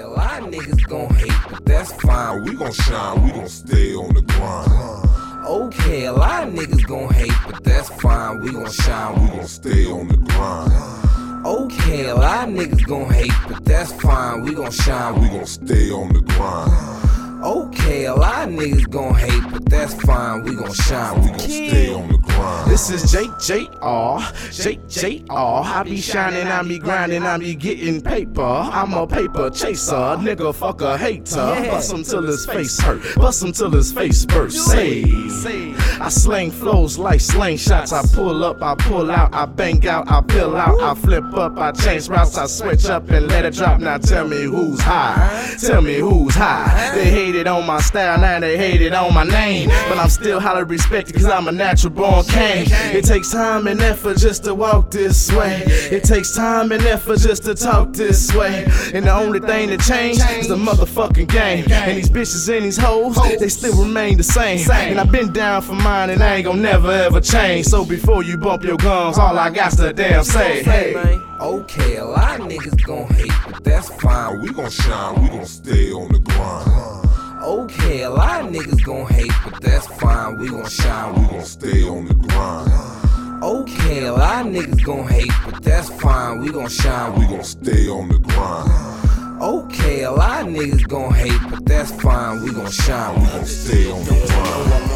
a lot of niggas gon' hate, but that's fine. We gon' shine, we gon' stay on the grind. Okay, a lot of niggas gon' hate, but that's fine. We gon' shine, We gon' stay on the grind. Okay, a lot of niggas gon' hate, but that's fine. We gon' shine, We gon' stay on the grind. Okay, a lot of niggas gon' hate, that's fine. We gon' shine. We gon' stay on the grind. This is JJR, JJR. Uh, uh, I be shining, I be grinding, I be getting paper. I'm a paper chaser, nigga, fuck a hater. Bust him till his face hurt, bust him till his face burst. Say, I slang flows like slang shots. I pull up, I pull out, I bang out, I pill out, I flip up, I change routes, I switch up and let it drop. Now tell me who's high, tell me who's high. They hated on my style, now they hated on my name. But I'm still highly respected cause I'm a natural born king. It takes time and effort just to walk this way. It takes time and effort just to talk this way. And the only thing that changed is the motherfucking game. And these bitches and these hoes, they still remain the same. And I've been down for mine and I ain't gon' never ever change. So before you bump your gums, all I got's to damn say, hey. Okay, a lot of niggas gon' hate, but that's fine. We gon' shine, we gon' stay on the grind. Okay, a lot of niggas gon' hate, but that's fine. We gon' shine. We gon' stay on the grind. Okay, a lot of niggas gon' hate, but that's fine. We gon' shine. We gon' stay on the grind. Okay, a lot of niggas gon' hate, but that's fine. We gon' shine. We gon' stay on the grind.